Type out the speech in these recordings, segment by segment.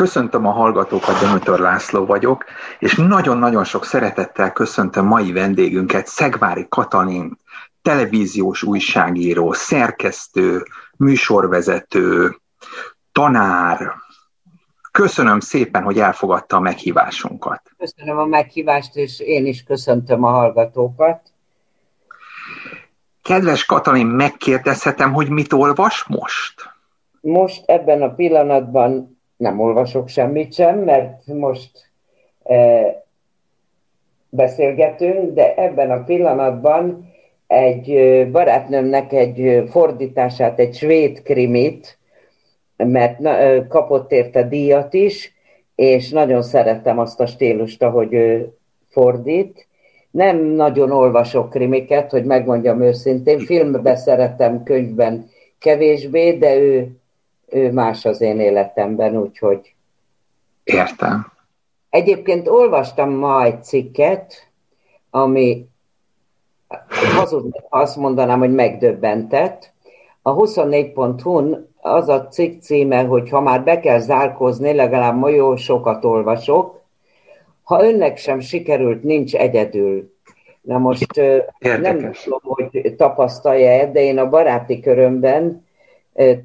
Köszöntöm a hallgatókat, Demeter László vagyok, és nagyon-nagyon sok szeretettel köszöntöm mai vendégünket, Szegvári Katalin, televíziós újságíró, szerkesztő, műsorvezető, tanár. Köszönöm szépen, hogy elfogadta a meghívásunkat. Köszönöm a meghívást, és én is köszöntöm a hallgatókat. Kedves Katalin, megkérdezhetem, hogy mit olvas most? Most ebben a pillanatban nem olvasok semmit sem, mert most e, beszélgetünk, de ebben a pillanatban egy barátnőmnek egy fordítását, egy svéd krimit, mert na, kapott érte díjat is, és nagyon szerettem azt a stílust, ahogy ő fordít. Nem nagyon olvasok krimiket, hogy megmondjam őszintén. Filmben szeretem, könyvben kevésbé, de ő ő más az én életemben, úgyhogy... Értem. Egyébként olvastam ma egy cikket, ami hazud, azt mondanám, hogy megdöbbentett. A 24.hu-n az a cikk címe, hogy ha már be kell zárkozni, legalább ma jó sokat olvasok. Ha önnek sem sikerült, nincs egyedül. Na most Érdekes. nem tudom, hogy tapasztalja de én a baráti körömben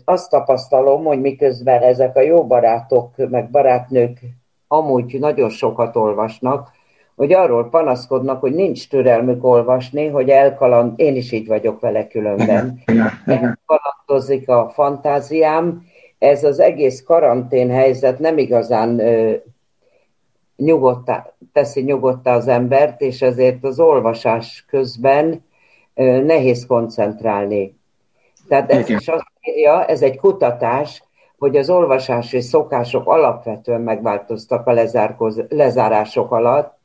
azt tapasztalom, hogy miközben ezek a jó barátok, meg barátnők amúgy nagyon sokat olvasnak, hogy arról panaszkodnak, hogy nincs türelmük olvasni, hogy elkaland, én is így vagyok vele különben, elkalandozik a fantáziám, ez az egész karantén helyzet nem igazán ö, nyugodtá, teszi nyugodtá az embert, és ezért az olvasás közben ö, nehéz koncentrálni. Tehát ez is azt írja, ez egy kutatás, hogy az olvasási szokások alapvetően megváltoztak a lezárások alatt.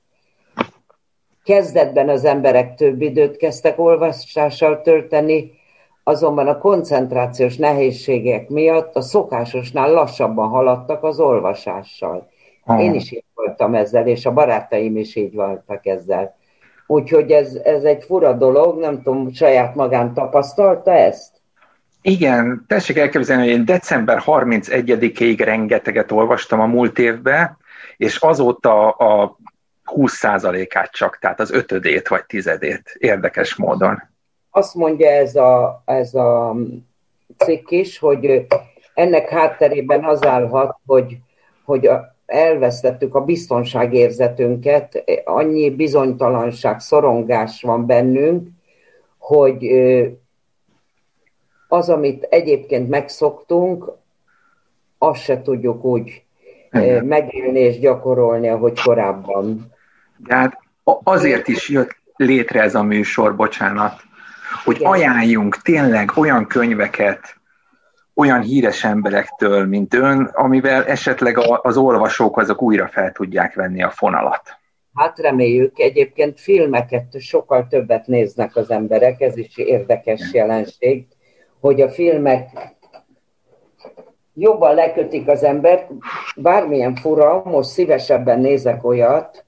Kezdetben az emberek több időt kezdtek olvasással tölteni, azonban a koncentrációs nehézségek miatt a szokásosnál lassabban haladtak az olvasással. Én is így voltam ezzel, és a barátaim is így voltak ezzel. Úgyhogy ez, ez egy fura dolog, nem tudom, saját magán tapasztalta ezt? Igen, tessék elképzelni, hogy én december 31-ig rengeteget olvastam a múlt évben, és azóta a 20%-át csak, tehát az ötödét vagy tizedét érdekes módon. Azt mondja ez a, ez a cikk is, hogy ennek hátterében az állhat, hogy, hogy elvesztettük a biztonságérzetünket, annyi bizonytalanság, szorongás van bennünk, hogy az, amit egyébként megszoktunk, azt se tudjuk úgy Igen. megélni és gyakorolni, ahogy korábban. De hát azért is jött létre ez a műsor, bocsánat, hogy Igen. ajánljunk tényleg olyan könyveket, olyan híres emberektől, mint ön, amivel esetleg az olvasók azok újra fel tudják venni a fonalat. Hát reméljük. Egyébként filmeket sokkal többet néznek az emberek, ez is érdekes jelenség hogy a filmek jobban lekötik az embert, bármilyen fura, most szívesebben nézek olyat,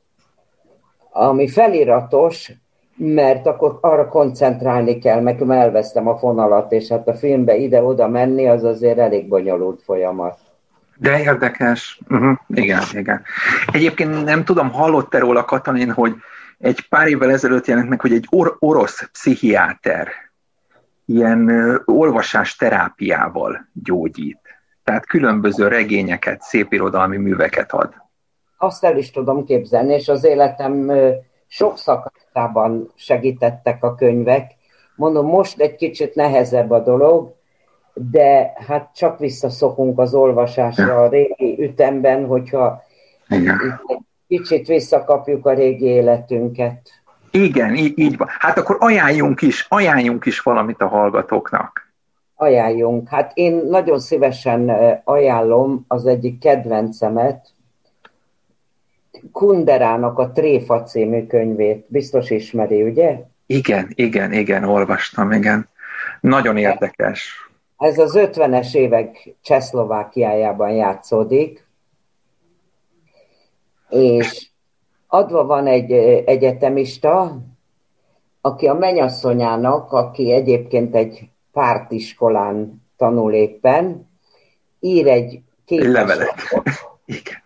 ami feliratos, mert akkor arra koncentrálni kell, meg elvesztem a fonalat, és hát a filmbe ide-oda menni, az azért elég bonyolult folyamat. De érdekes. Uh-huh. Igen, igen. Egyébként nem tudom, hallott-e róla Katalin, hogy egy pár évvel ezelőtt jelent meg, hogy egy or- orosz pszichiáter ilyen olvasás terápiával gyógyít. Tehát különböző regényeket, szépirodalmi műveket ad. Azt el is tudom képzelni, és az életem sok szakaszában segítettek a könyvek. Mondom, most egy kicsit nehezebb a dolog, de hát csak visszaszokunk az olvasásra a régi ütemben, hogyha Igen. kicsit visszakapjuk a régi életünket. Igen, így, így van. Hát akkor ajánljunk is, ajánljunk is valamit a hallgatóknak. Ajánljunk. Hát én nagyon szívesen ajánlom az egyik kedvencemet, Kunderának a Tréfa című könyvét. Biztos ismeri, ugye? Igen, igen, igen, olvastam, igen. Nagyon érdekes. Ez az 50-es évek Csehszlovákiájában játszódik, és adva van egy egyetemista, aki a menyasszonyának, aki egyébként egy pártiskolán tanul éppen, ír egy kétes, Igen.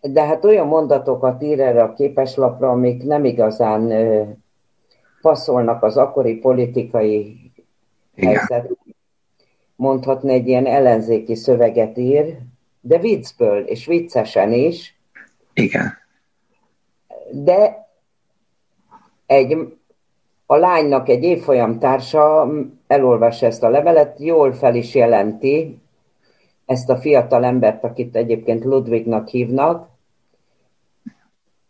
De hát olyan mondatokat ír erre a képeslapra, amik nem igazán passzolnak az akkori politikai Igen. helyzet. Mondhatni egy ilyen ellenzéki szöveget ír, de viccből, és viccesen is. Igen. De egy, a lánynak egy évfolyam társa elolvassa ezt a levelet, jól fel is jelenti ezt a fiatal embert, akit egyébként Ludwignak hívnak,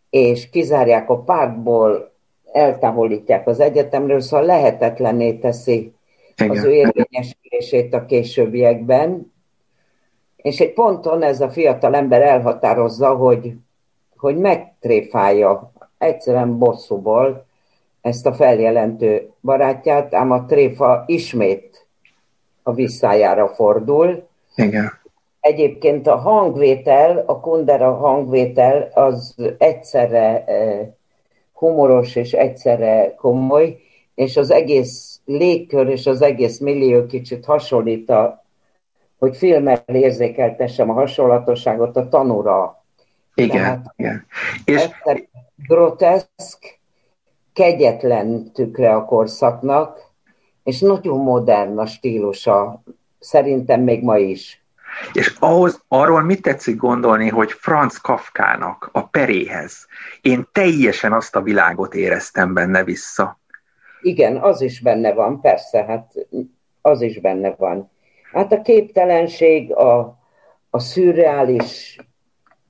és kizárják a pártból, eltávolítják az egyetemről, szóval lehetetlenné teszi Igen. az ő érvényesülését a későbbiekben. És egy ponton ez a fiatal ember elhatározza, hogy, hogy megtréfálja egyszerűen bosszúból ezt a feljelentő barátját, ám a tréfa ismét a visszájára fordul. Igen. Egyébként a hangvétel, a Kundera hangvétel az egyszerre eh, humoros és egyszerre komoly, és az egész légkör és az egész millió kicsit hasonlít a, hogy filmmel érzékeltessem a hasonlatosságot a tanúra. Igen, Tehát igen. És... Groteszk, kegyetlen tükre a korszaknak, és nagyon modern a stílusa, szerintem még ma is. És ahhoz, arról mit tetszik gondolni, hogy Franz Kafkának a peréhez én teljesen azt a világot éreztem benne vissza. Igen, az is benne van, persze, hát az is benne van. Hát a képtelenség, a, a szürreális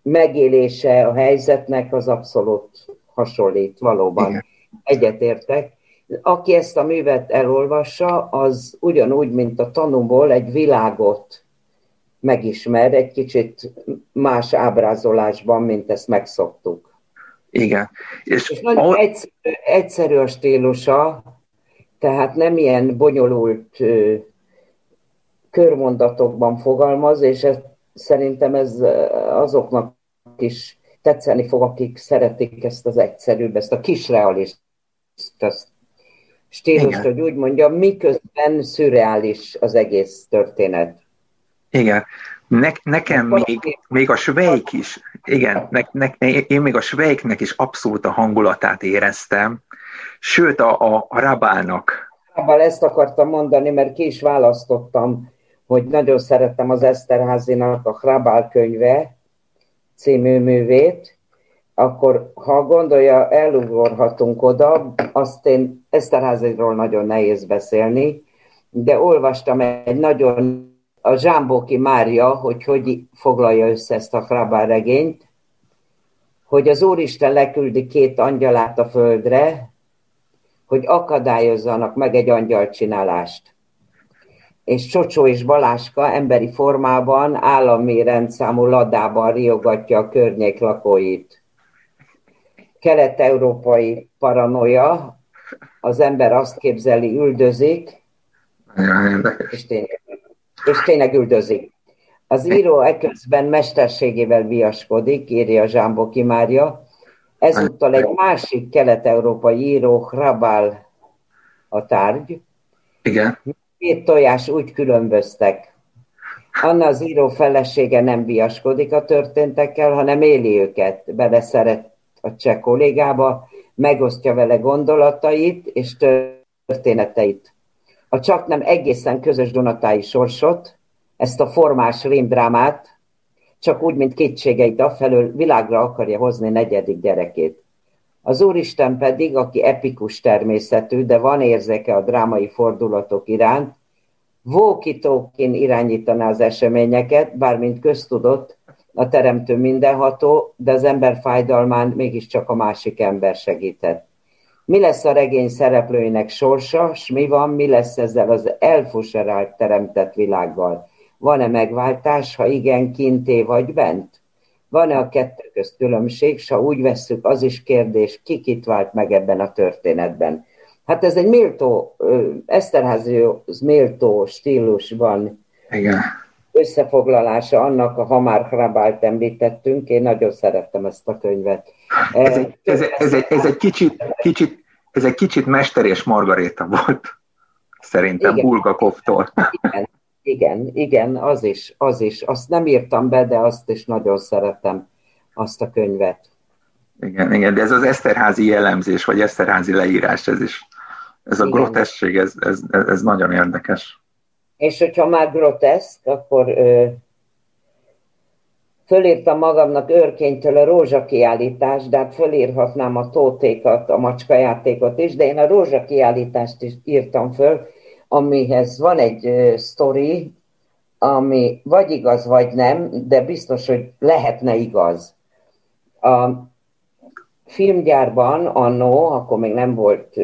megélése a helyzetnek az abszolút hasonlít, valóban. Igen. Egyetértek. Aki ezt a művet elolvassa, az ugyanúgy, mint a tanúból egy világot megismer egy kicsit más ábrázolásban, mint ezt megszoktuk. Igen. És, és nagyon ahol... egyszerű, egyszerű a stílusa, tehát nem ilyen bonyolult körmondatokban fogalmaz, és ez, szerintem ez azoknak is tetszeni fog, akik szeretik ezt az egyszerűbb, ezt a kis realist stílust, hogy úgy mondjam, miközben szürreális az egész történet. Igen. Ne, nekem még, még a svejk is, igen, ne, ne, én még a svejknek is abszolút a hangulatát éreztem, sőt a, a, a rabálnak. Rabál ezt akartam mondani, mert ki is választottam, hogy nagyon szerettem az Eszterházinak a Hrabál könyve című művét, akkor ha gondolja, elugorhatunk oda, azt én Eszterháziról nagyon nehéz beszélni, de olvastam egy nagyon a Zsámbóki Mária, hogy hogy foglalja össze ezt a Hrabár regényt, hogy az Úristen leküldi két angyalát a földre, hogy akadályozzanak meg egy angyalcsinálást. És Csocsó és Baláska emberi formában állami rendszámú ladában riogatja a környék lakóit. Kelet-európai paranoia, az ember azt képzeli, üldözik, és tényleg és tényleg üldözik. Az író eközben mesterségével viaskodik, írja Zsámboki Mária. Ezúttal egy másik kelet-európai író, Hrabál a tárgy. Igen. Két tojás úgy különböztek. Anna az író felesége nem viaskodik a történtekkel, hanem éli őket, beleszeret a cseh kollégába, megosztja vele gondolatait és történeteit a csak nem egészen közös Donatái sorsot, ezt a formás rémdrámát, csak úgy, mint kétségeit afelől világra akarja hozni negyedik gyerekét. Az Úristen pedig, aki epikus természetű, de van érzeke a drámai fordulatok iránt, vókitókin irányítaná az eseményeket, bár mint köztudott, a teremtő mindenható, de az ember fájdalmán mégiscsak a másik ember segített. Mi lesz a regény szereplőinek sorsa, s mi van, mi lesz ezzel az elfuserált teremtett világgal? Van-e megváltás, ha igen, kinté vagy bent? Van-e a kettő közt különbség, s ha úgy vesszük, az is kérdés, ki kit vált meg ebben a történetben? Hát ez egy méltó, Eszterházi méltó stílusban Igen. összefoglalása annak, ha már Hrabált említettünk, én nagyon szerettem ezt a könyvet. Ez egy, ez, ez, egy, ez egy kicsit, kicsit ez egy kicsit Mester és Margaréta volt, szerintem Igen. Bulgakovtól. Igen. Igen, igen, az is, az is. Azt nem írtam be, de azt is nagyon szeretem, azt a könyvet. Igen, igen, de ez az Eszterházi jellemzés, vagy Eszterházi leírás, ez is, ez a groteszség, ez, ez, ez nagyon érdekes. És hogyha már groteszk, akkor ö, fölírtam magamnak őrkénytől a rózsakiállítást, de hát fölírhatnám a tótékat, a macskajátékot is, de én a rózsakiállítást is írtam föl, amihez van egy uh, sztori, ami vagy igaz, vagy nem, de biztos, hogy lehetne igaz. A filmgyárban annó, akkor még nem volt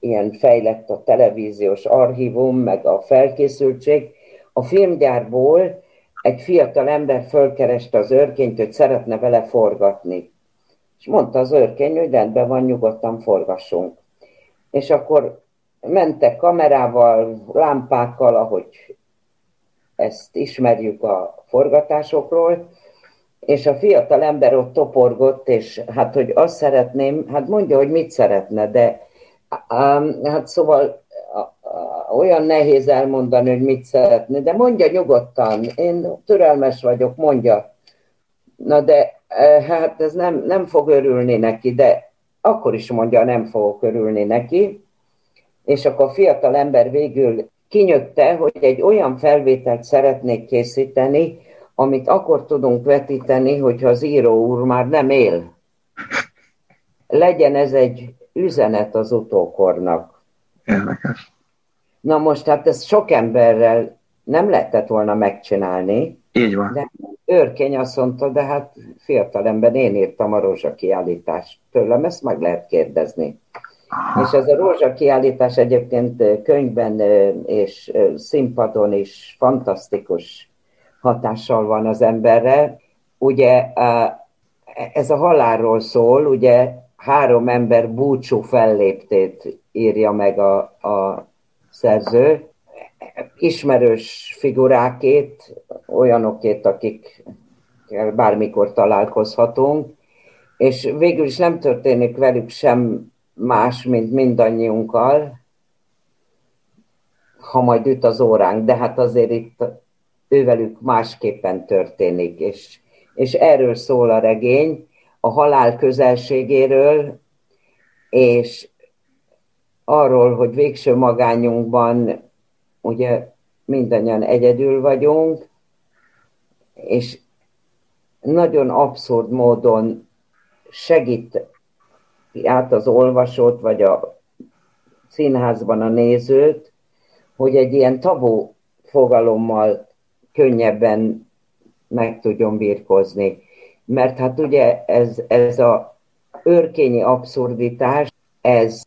ilyen fejlett a televíziós archívum, meg a felkészültség, a filmgyárból egy fiatal ember fölkereste az őrkényt, hogy szeretne vele forgatni. És mondta az őrkény, hogy rendben van, nyugodtan forgassunk. És akkor mentek kamerával, lámpákkal, ahogy ezt ismerjük a forgatásokról, és a fiatal ember ott toporgott, és hát, hogy azt szeretném, hát mondja, hogy mit szeretne, de hát szóval olyan nehéz elmondani, hogy mit szeretne, de mondja nyugodtan, én türelmes vagyok, mondja. Na de e, hát ez nem, nem fog örülni neki, de akkor is mondja, nem fogok örülni neki. És akkor a fiatal ember végül kinyögte, hogy egy olyan felvételt szeretnék készíteni, amit akkor tudunk vetíteni, hogyha az író úr már nem él. Legyen ez egy üzenet az utókornak. Érdekes. Na most hát ezt sok emberrel nem lehetett volna megcsinálni. Így van. De őrkény azt mondta, de hát fiatalember én írtam a rózsa kiállítást. Tőlem ezt meg lehet kérdezni. És ez a rózsa kiállítás egyébként könyvben és színpadon is fantasztikus hatással van az emberre. Ugye ez a halálról szól, ugye három ember búcsú felléptét írja meg a, a szerző, ismerős figurákét, olyanokét, akik bármikor találkozhatunk, és végül is nem történik velük sem más, mint mindannyiunkkal, ha majd üt az óránk, de hát azért itt ővelük másképpen történik, és, és erről szól a regény, a halál közelségéről, és arról, hogy végső magányunkban ugye mindannyian egyedül vagyunk, és nagyon abszurd módon segít át az olvasót, vagy a színházban a nézőt, hogy egy ilyen tabu fogalommal könnyebben meg tudjon birkozni. Mert hát ugye ez, ez a őrkényi abszurditás, ez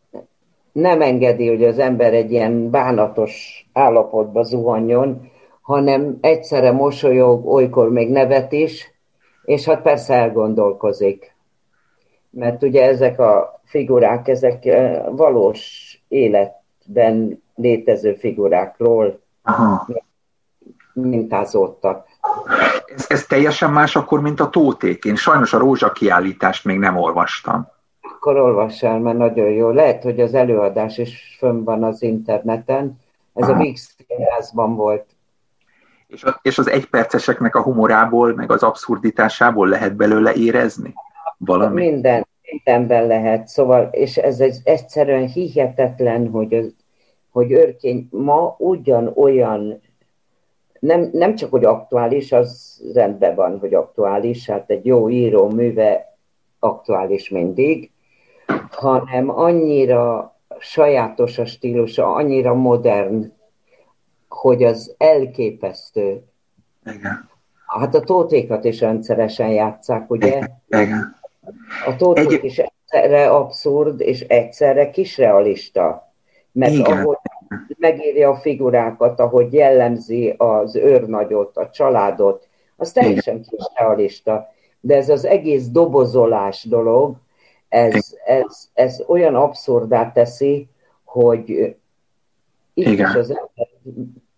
nem engedi, hogy az ember egy ilyen bánatos állapotba zuhanjon, hanem egyszerre mosolyog, olykor még nevet is, és hát persze elgondolkozik. Mert ugye ezek a figurák, ezek eh, valós életben létező figurákról Aha. mintázódtak. Ez, ez teljesen más akkor, mint a tóték. Én sajnos a rózsa kiállítást még nem olvastam akkor olvass el, mert nagyon jó. Lehet, hogy az előadás is fönn van az interneten. Ez Aha. a Vix házban volt. És, a, és az egyperceseknek a humorából, meg az abszurditásából lehet belőle érezni? Valami? Minden, mindenben lehet. Szóval, és ez egy egyszerűen hihetetlen, hogy, hogy őrkény ma ugyanolyan nem, nem csak, hogy aktuális, az rendben van, hogy aktuális, hát egy jó író műve aktuális mindig, hanem annyira sajátos a stílusa, annyira modern, hogy az elképesztő. Igen. Hát a tótékat is rendszeresen játszák, ugye? Igen. A tóték Egy... is egyszerre abszurd, és egyszerre kisrealista. Mert Igen. ahogy megírja a figurákat, ahogy jellemzi az őrnagyot, a családot, az teljesen kisrealista. De ez az egész dobozolás dolog, ez, ez, ez olyan abszurdá teszi, hogy Igen. is az ember,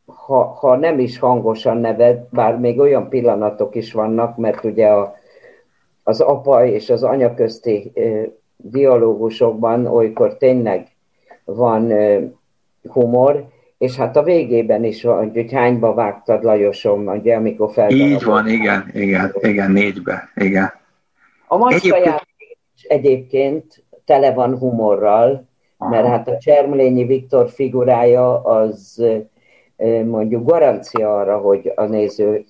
ha, ha nem is hangosan neved, bár még olyan pillanatok is vannak, mert ugye a, az apa és az anya közti dialógusokban olykor tényleg van humor, és hát a végében is van, hogy hányba vágtad Lajosom, ugye, amikor fel. Így van, igen, igen, igen, négybe, igen. A macska egyébként... egyébként tele van humorral, Aha. mert hát a Csermlényi Viktor figurája az mondjuk garancia arra, hogy a néző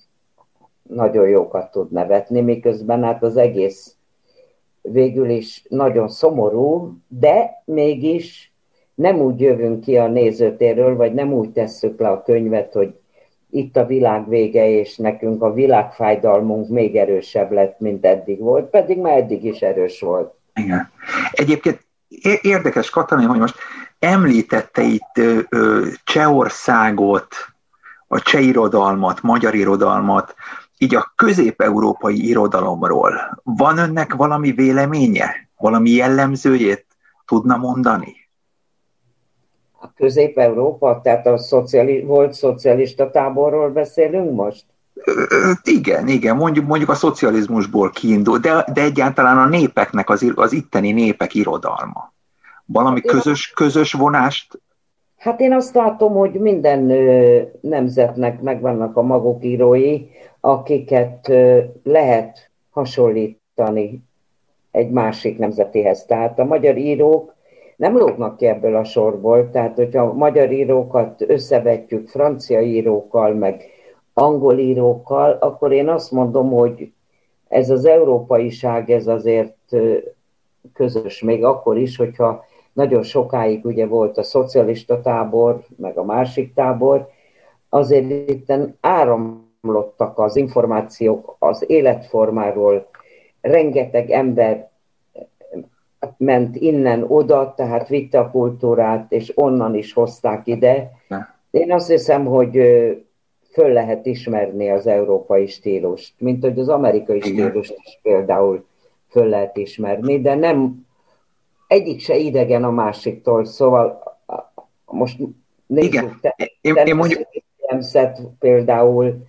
nagyon jókat tud nevetni, miközben hát az egész végül is nagyon szomorú, de mégis nem úgy jövünk ki a nézőtérről, vagy nem úgy tesszük le a könyvet, hogy itt a világ vége, és nekünk a világfájdalmunk még erősebb lett, mint eddig volt, pedig már eddig is erős volt. Igen. Egyébként érdekes, Katalin, hogy most említette itt Csehországot, a cseh irodalmat, magyar irodalmat, így a közép-európai irodalomról. Van önnek valami véleménye? Valami jellemzőjét tudna mondani? A Közép-Európa, tehát a szociali, volt szocialista táborról beszélünk most? Igen, igen, mondjuk, mondjuk a szocializmusból kiindul, de, de egyáltalán a népeknek, az, az itteni népek irodalma. Valami hát közös, közös vonást? Hát én azt látom, hogy minden nemzetnek megvannak a maguk írói, akiket lehet hasonlítani egy másik nemzetihez. Tehát a magyar írók nem lógnak ki ebből a sorból, tehát hogyha a magyar írókat összevetjük francia írókkal, meg angol írókkal, akkor én azt mondom, hogy ez az európaiság, ez azért közös, még akkor is, hogyha nagyon sokáig ugye volt a szocialista tábor, meg a másik tábor, azért itt áramlottak az információk az életformáról, rengeteg ember ment innen oda, tehát vitte a kultúrát, és onnan is hozták ide. Én azt hiszem, hogy föl lehet ismerni az európai stílust, mint hogy az amerikai stílust is például föl lehet ismerni, de nem egyik se idegen a másiktól, szóval most nézzük, Igen. Te, én, én mondjuk... Például,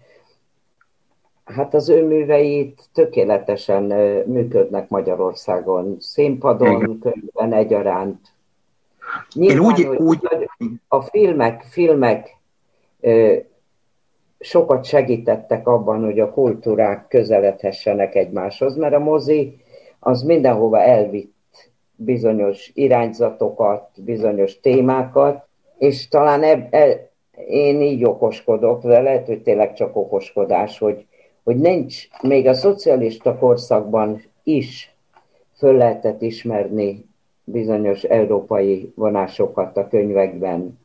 hát az ő műveit tökéletesen működnek Magyarországon, színpadon, Igen. könyvben egyaránt. Nyilván, én úgy, úgy... A filmek, filmek sokat segítettek abban, hogy a kultúrák közeledhessenek egymáshoz, mert a mozi az mindenhova elvitt bizonyos irányzatokat, bizonyos témákat, és talán eb, e, én így okoskodok, de lehet, hogy tényleg csak okoskodás, hogy, hogy nincs, még a szocialista korszakban is föl lehetett ismerni bizonyos európai vonásokat a könyvekben.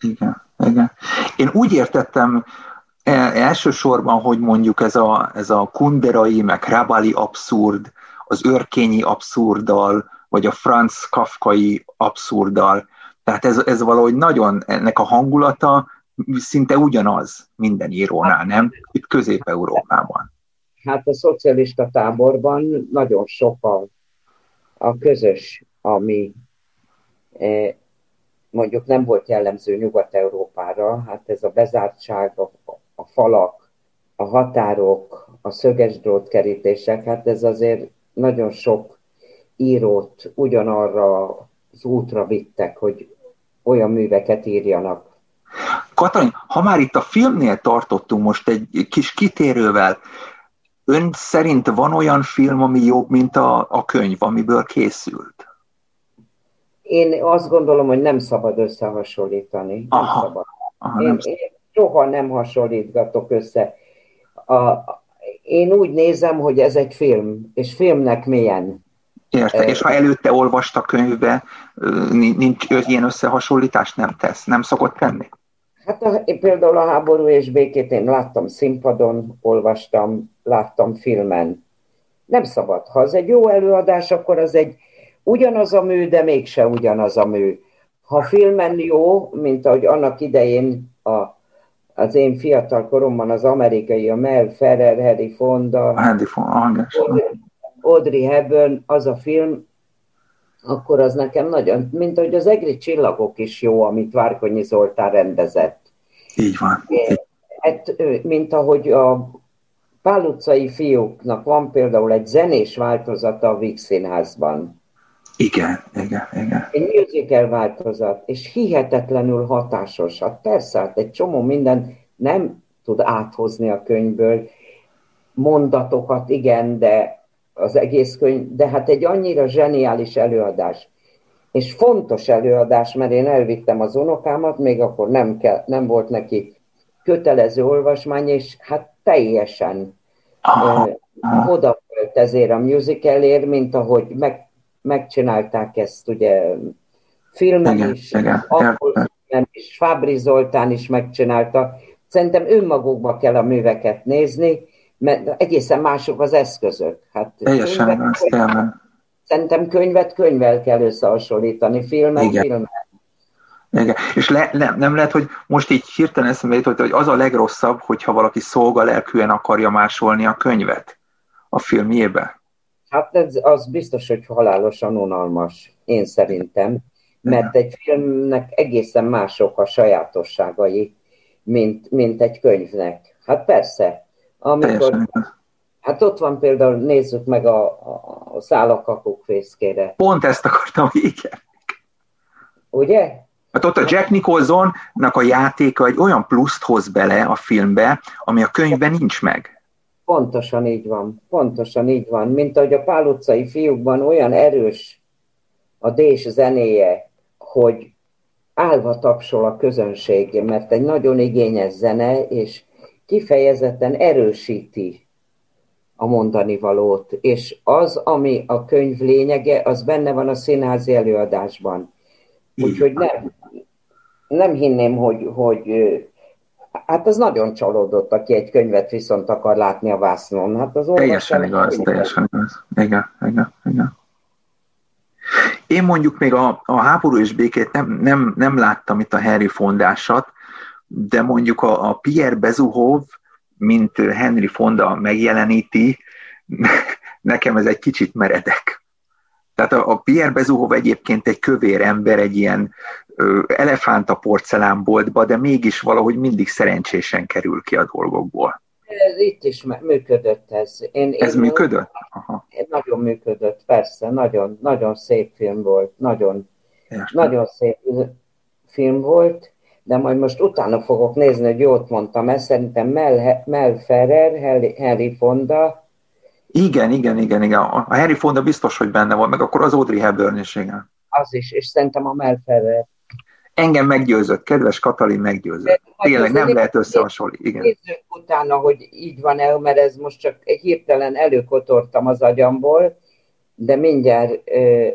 Igen, igen. Én úgy értettem e, elsősorban, hogy mondjuk ez a, ez a kunderai, meg rabali abszurd, az örkényi abszurddal, vagy a Franz Kafkai abszurdal. Tehát ez, ez valahogy nagyon, ennek a hangulata szinte ugyanaz minden írónál, nem? Itt Közép-Európában. Hát a szocialista táborban nagyon sok a, a közös, ami eh, mondjuk nem volt jellemző Nyugat-Európára, hát ez a bezártság, a, a falak, a határok, a szöges drótkerítések, hát ez azért nagyon sok írót ugyanarra az útra vittek, hogy olyan műveket írjanak. Katalin, ha már itt a filmnél tartottunk most egy kis kitérővel, ön szerint van olyan film, ami jobb, mint a, a könyv, amiből készült? Én azt gondolom, hogy nem szabad összehasonlítani. Nem aha, szabad. Aha, én, nem... én soha nem hasonlítgatok össze. A, én úgy nézem, hogy ez egy film, és filmnek milyen. Érte. És ha előtte olvasta könyvbe, nincs ilyen összehasonlítást nem tesz, nem szokott tenni? Hát a, például a háború és békét én láttam színpadon, olvastam, láttam filmen. Nem szabad. Ha az egy jó előadás, akkor az egy ugyanaz a mű, de mégse ugyanaz a mű. Ha filmen jó, mint ahogy annak idején a, az én fiatal koromban az amerikai, a Mel Ferrer, Harry Fonda, Harry Fonda, Audrey Hepburn, az a film, akkor az nekem nagyon, mint hogy az Egri Csillagok is jó, amit Várkonyi Zoltán rendezett. Így van. Hát, mint ahogy a Pál utcai fiúknak van például egy zenés változata a Víg Színházban. Igen, igen, igen. Egy musical változat, és hihetetlenül hatásos. Hát persze, hát egy csomó minden nem tud áthozni a könyvből, mondatokat, igen, de az egész könyv, de hát egy annyira zseniális előadás. És fontos előadás, mert én elvittem az unokámat, még akkor nem, kell, nem volt neki kötelező olvasmány, és hát teljesen uh, odafölt ezért a musicalért, mint ahogy meg, megcsinálták ezt ugye filmen igen, is, igen, filmen is, Fábri Zoltán is megcsinálta. Szerintem önmagukba kell a műveket nézni, mert egészen mások az eszközök. Hát Teljesen, az Szerintem könyvet könyvvel kell összehasonlítani, filmet Igen. filmet. Igen. És le, le, nem lehet, hogy most így hirtelen eszembe jutott, hogy az a legrosszabb, hogyha valaki szolga lelkűen akarja másolni a könyvet a filmjébe. Hát ez, az biztos, hogy halálosan unalmas, én szerintem, mert egy filmnek egészen mások a sajátosságai, mint, mint egy könyvnek. Hát persze, amikor, hát ott van például, nézzük meg a, a, a szálakakuk fészkére. Pont ezt akartam, igen. Ugye? Hát ott a Jack Nicholsonnak a játéka egy olyan pluszt hoz bele a filmbe, ami a könyvben nincs meg. Pontosan így van, pontosan így van. Mint ahogy a Pál utcai fiúkban olyan erős a dés zenéje, hogy állva tapsol a közönség, mert egy nagyon igényes zene, és kifejezetten erősíti a mondani valót, és az, ami a könyv lényege, az benne van a színházi előadásban. Úgyhogy nem, nem hinném, hogy, hogy hát az nagyon csalódott, aki egy könyvet viszont akar látni a vásznon. Hát az teljesen igaz, teljesen igaz. Igen, igen, igen. Én mondjuk még a, a háború és békét nem, nem, nem láttam itt a Harry Fondásat, de mondjuk a, a Pierre Bezuhov, mint Henry Fonda megjeleníti, nekem ez egy kicsit meredek. Tehát a, a Pierre Bezuhov egyébként egy kövér ember, egy ilyen ö, elefánt a porcelánboltba, de mégis valahogy mindig szerencsésen kerül ki a dolgokból. Itt is működött ez. Én, ez én működött? Aha. Nagyon működött, persze. Nagyon, nagyon szép film volt. Nagyon, nagyon szép film volt de majd most utána fogok nézni, hogy jót mondtam ezt, szerintem Mel, Mel Ferrer, Harry Fonda. Igen, igen, igen, igen. A Harry Fonda biztos, hogy benne van, meg akkor az Audrey Hepburn is, igen. Az is, és szerintem a Mel Ferrer. Engem meggyőzött, kedves Katalin meggyőzött. Tényleg nem lehet összehasonlítani. Igen. Nézzük utána, hogy így van-e, mert ez most csak hirtelen előkotortam az agyamból, de mindjárt ö,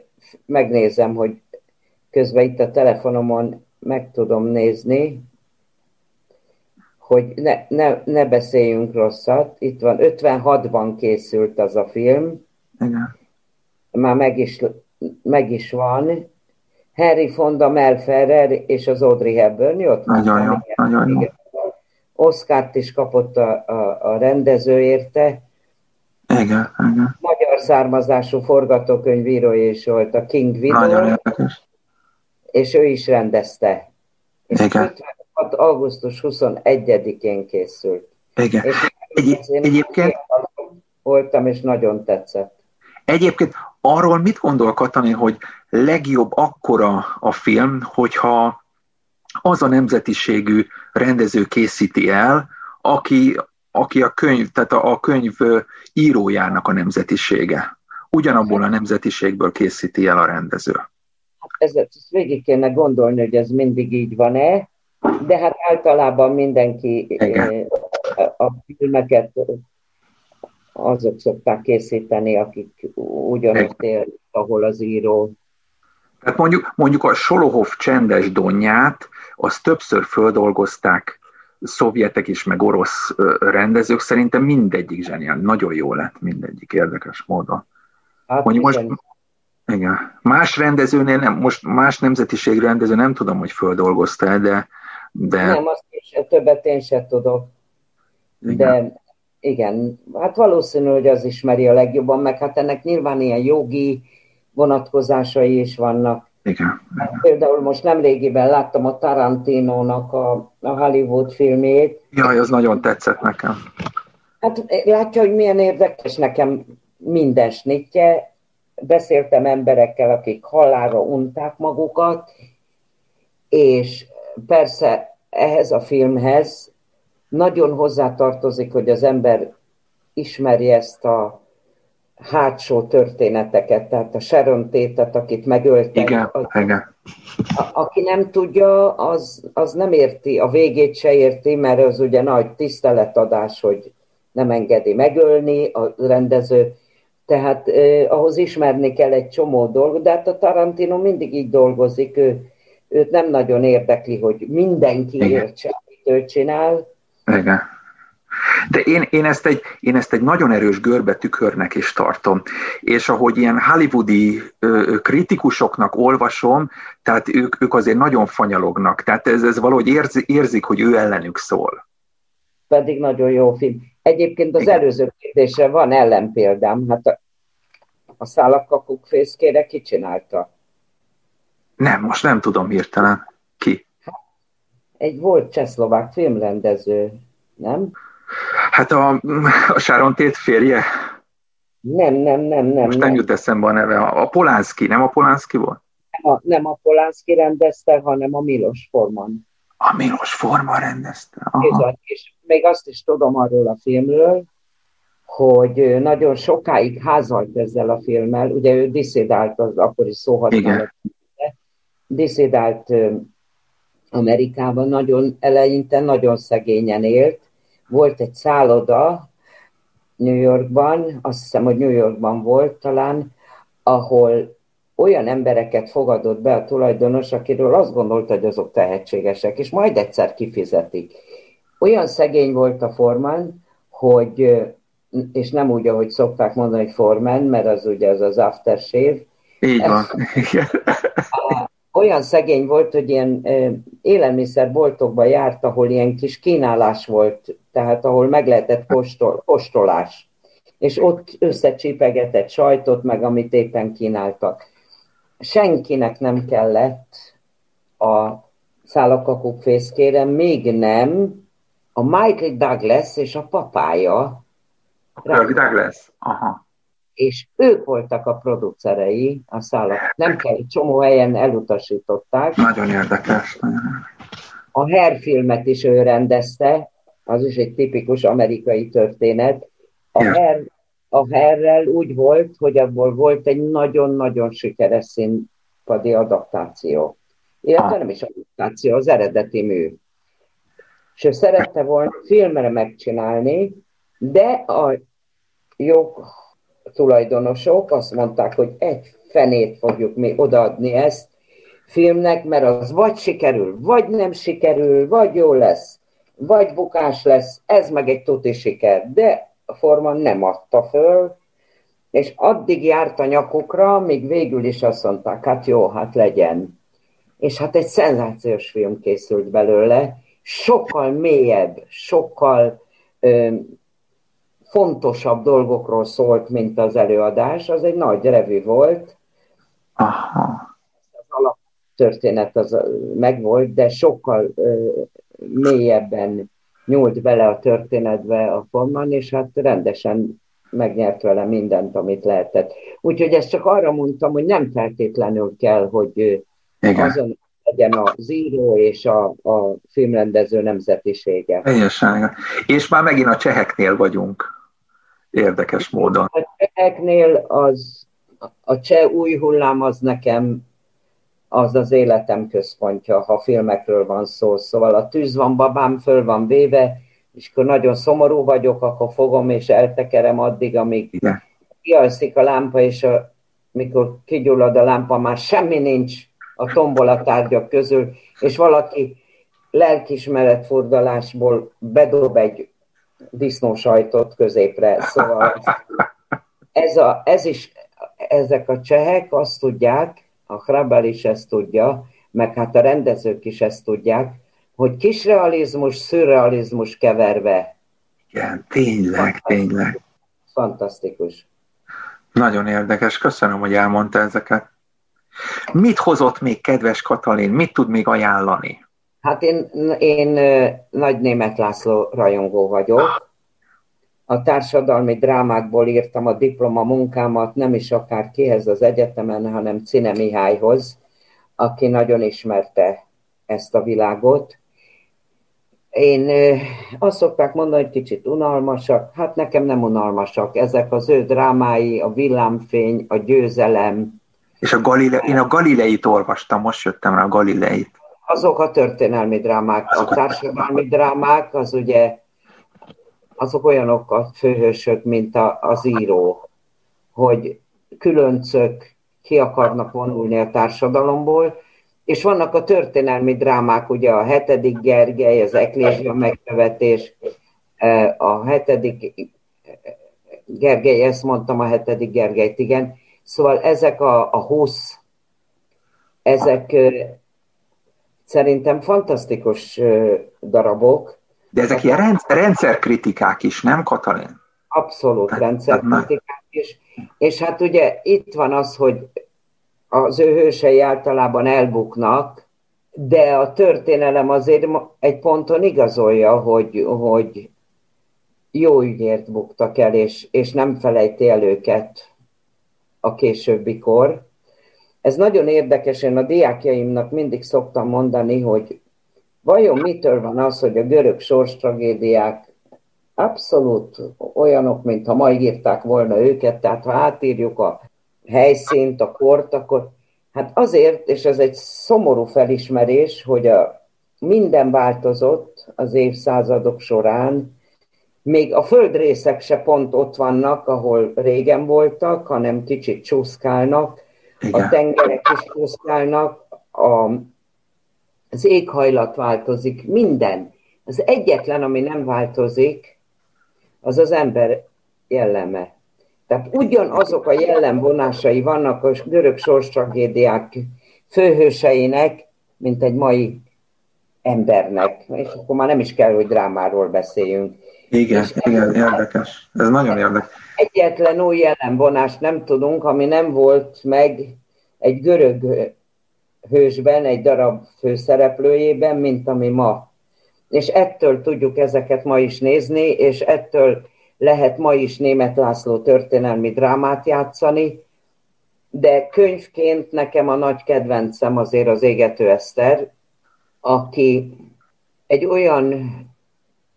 megnézem, hogy közben itt a telefonomon meg tudom nézni, hogy ne, ne, ne beszéljünk rosszat. Itt van, 56-ban készült az a film. Igen. Már meg is, meg is van. Harry Fonda, Mel Ferrer és az Audrey Hepburn. Ott nagyon jó, nagyon jó. Oscárt is kapott a, a, a rendező érte. Igen, igen. Magyar származású forgatókönyvíró is volt a King Vidor. Nagyon érdekes és ő is rendezte. És Igen. 56. augusztus 21-én készült. Igen. És Egy, egyébként voltam, és nagyon tetszett. Egyébként arról mit gondol Katani, hogy legjobb akkora a film, hogyha az a nemzetiségű rendező készíti el, aki, aki a könyv, tehát a, a könyv írójának a nemzetisége. Ugyanabból a nemzetiségből készíti el a rendező ezt, ezt végig kéne gondolni, hogy ez mindig így van-e, de hát általában mindenki Igen. Eh, a filmeket azok szokták készíteni, akik ugyanott él, ahol az író. Tehát mondjuk, mondjuk a Solohov csendes donját, azt többször földolgozták szovjetek is, meg orosz rendezők, szerintem mindegyik zseniál, nagyon jó lett mindegyik érdekes módon. Hát mondjuk most, igen. Más rendezőnél nem, most más nemzetiség rendező nem tudom, hogy földolgozta de, de... Nem, azt is, többet én sem tudok. Igen. De igen, hát valószínű, hogy az ismeri a legjobban, meg hát ennek nyilván ilyen jogi vonatkozásai is vannak. Igen. Hát például most nemrégiben láttam a Tarantinónak a, a Hollywood filmét. Jaj, az nagyon tetszett nekem. Hát látja, hogy milyen érdekes nekem minden snitje, beszéltem emberekkel, akik halára unták magukat, és persze ehhez a filmhez nagyon hozzátartozik, hogy az ember ismeri ezt a hátsó történeteket, tehát a Sharon Tétet, akit megöltek. Igen, az, igen. A, aki nem tudja, az, az nem érti, a végét se érti, mert az ugye nagy tiszteletadás, hogy nem engedi megölni a rendező, tehát eh, ahhoz ismerni kell egy csomó dolgot, de hát a Tarantino mindig így dolgozik, ő, őt nem nagyon érdekli, hogy mindenki Igen. értse, amit ő csinál. Igen. De én, én, ezt egy, én ezt egy nagyon erős görbetükörnek is tartom. És ahogy ilyen hollywoodi ö, kritikusoknak olvasom, tehát ők, ők azért nagyon fanyalognak. Tehát ez, ez valahogy érzi, érzik, hogy ő ellenük szól. Pedig nagyon jó film. Egyébként az előző kérdésre van ellenpéldám. Hát a, a szállakkakuk fészkére ki csinálta? Nem, most nem tudom hirtelen. Ki? Egy volt csehszlovák filmrendező, nem? Hát a, a Sharon Tate férje? Nem, nem, nem, nem. Most nem, nem jut eszembe a neve. A Polánszki, nem a Polánszki volt? Nem a, nem a Polánszki rendezte, hanem a Milos Forman. A Milos Forman rendezte. Aha. És még azt is tudom arról a filmről, hogy nagyon sokáig házalt ezzel a filmmel, ugye ő diszidált az akkori szóhasználat, diszidált Amerikában, nagyon eleinte nagyon szegényen élt, volt egy szálloda New Yorkban, azt hiszem, hogy New Yorkban volt talán, ahol olyan embereket fogadott be a tulajdonos, akiről azt gondolta, hogy azok tehetségesek, és majd egyszer kifizetik. Olyan szegény volt a formán, hogy, és nem úgy, ahogy szokták mondani, hogy formán, mert az ugye az az aftershave. Így van. olyan szegény volt, hogy ilyen élelmiszerboltokba járt, ahol ilyen kis kínálás volt, tehát ahol meg lehetett kóstol, kóstolás. És ott összecsipegetett sajtot, meg amit éppen kínáltak. Senkinek nem kellett a szállakakuk fészkére, még nem a Michael Douglas és a papája. Kirk Douglas? Aha és ők voltak a producerei a szállak. Nem kell, egy csomó helyen elutasították. Nagyon érdekes. A Hair filmet is ő rendezte, az is egy tipikus amerikai történet. A. Hair, a Hairrel úgy volt, hogy abból volt egy nagyon-nagyon sikeres színpadi adaptáció. Illetve ah. nem is adaptáció, az eredeti mű. És ő szerette volna filmre megcsinálni, de a jog tulajdonosok azt mondták, hogy egy fenét fogjuk mi odaadni ezt filmnek, mert az vagy sikerül, vagy nem sikerül, vagy jó lesz, vagy bukás lesz, ez meg egy tuti siker. De a Forman nem adta föl, és addig járt a nyakukra, míg végül is azt mondták, hát jó, hát legyen. És hát egy szenzációs film készült belőle, sokkal mélyebb, sokkal ö, fontosabb dolgokról szólt, mint az előadás. Az egy nagy revű volt. Aha. Az alaptörténet az megvolt, de sokkal ö, mélyebben nyúlt bele a történetbe a Forman, és hát rendesen megnyert vele mindent, amit lehetett. Úgyhogy ezt csak arra mondtam, hogy nem feltétlenül kell, hogy Igen. azon legyen az író és a, a filmrendező nemzetisége. Teljesen. És már megint a cseheknél vagyunk érdekes módon. A cseheknél az, a cseh új hullám az nekem az az életem központja, ha filmekről van szó. Szóval a tűz van, babám föl van véve, és akkor nagyon szomorú vagyok, akkor fogom és eltekerem addig, amíg Igen. kialszik a lámpa, és a, mikor kigyullad a lámpa, már semmi nincs a tombola tárgyak közül, és valaki lelkismeretfordulásból bedob egy disznósajtot középre. Szóval ez, a, ez is, ezek a csehek azt tudják, a Hrabel is ezt tudja, meg hát a rendezők is ezt tudják, hogy kisrealizmus, szürrealizmus keverve. Igen, tényleg, tényleg. Fantasztikus. Nagyon érdekes, köszönöm, hogy elmondta ezeket. Mit hozott még kedves Katalin, mit tud még ajánlani? Hát én, én Nagy Német László rajongó vagyok, a társadalmi drámákból írtam a diploma munkámat, nem is akár kihez az egyetemen, hanem Cine Mihályhoz, aki nagyon ismerte ezt a világot. Én azt szokták mondani, hogy kicsit unalmasak. Hát nekem nem unalmasak. Ezek az ő drámái, a villámfény, a győzelem. És a Galile, én a Galileit olvastam, most jöttem rá a Galileit. Azok a történelmi drámák. Azok a társadalmi drámák, az ugye azok olyanok a főhősök, mint a, az író, hogy különcök ki akarnak vonulni a társadalomból, és vannak a történelmi drámák, ugye a hetedik Gergely, az Eklézia megkövetés, e, a hetedik Gergely, ezt mondtam, a hetedik Gergelyt, igen. Szóval ezek a, a 20, ezek szerintem fantasztikus darabok. De ezek ilyen rendszer, rendszerkritikák is, nem Katalin? Abszolút rendszerkritikák is. És hát ugye itt van az, hogy az ő hősei általában elbuknak, de a történelem azért egy ponton igazolja, hogy, hogy jó ügyért buktak el, és, és nem felejti el őket a későbbi kor. Ez nagyon érdekes, én a diákjaimnak mindig szoktam mondani, hogy vajon mitől van az, hogy a görög tragédiák abszolút olyanok, mintha ma írták volna őket, tehát ha átírjuk a helyszínt, a kort, akkor hát azért, és ez egy szomorú felismerés, hogy a, minden változott az évszázadok során, még a földrészek se pont ott vannak, ahol régen voltak, hanem kicsit csúszkálnak, Igen. a tengerek is csúszkálnak, a, az éghajlat változik, minden. Az egyetlen, ami nem változik, az az ember jelleme. Tehát ugyanazok a jellemvonásai vannak a görög tragédiák főhőseinek, mint egy mai embernek. És akkor már nem is kell, hogy drámáról beszéljünk. Igen, és igen, érdekes. Ez nagyon érdekes. Egyetlen új jellemvonást nem tudunk, ami nem volt meg egy görög hősben, egy darab főszereplőjében, mint ami ma. És ettől tudjuk ezeket ma is nézni, és ettől lehet ma is német László történelmi drámát játszani, de könyvként nekem a nagy kedvencem azért az Égető Eszter, aki egy olyan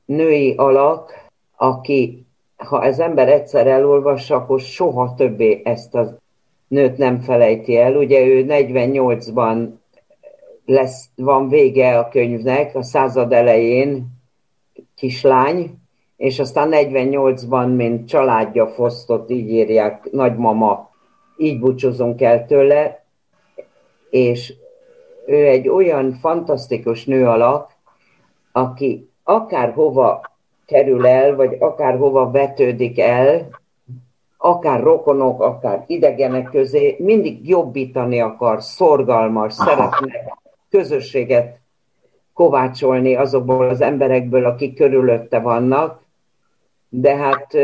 női alak, aki, ha ez ember egyszer elolvassa, akkor soha többé ezt a nőt nem felejti el. Ugye ő 48-ban lesz, van vége a könyvnek, a század elején kislány, és aztán 48-ban, mint családja fosztott, így írják, nagymama, így búcsúzunk el tőle, és ő egy olyan fantasztikus nő alak, aki akár hova kerül el, vagy akár hova vetődik el, akár rokonok, akár idegenek közé, mindig jobbítani akar, szorgalmas, szeretne közösséget kovácsolni azokból az emberekből, akik körülötte vannak, de hát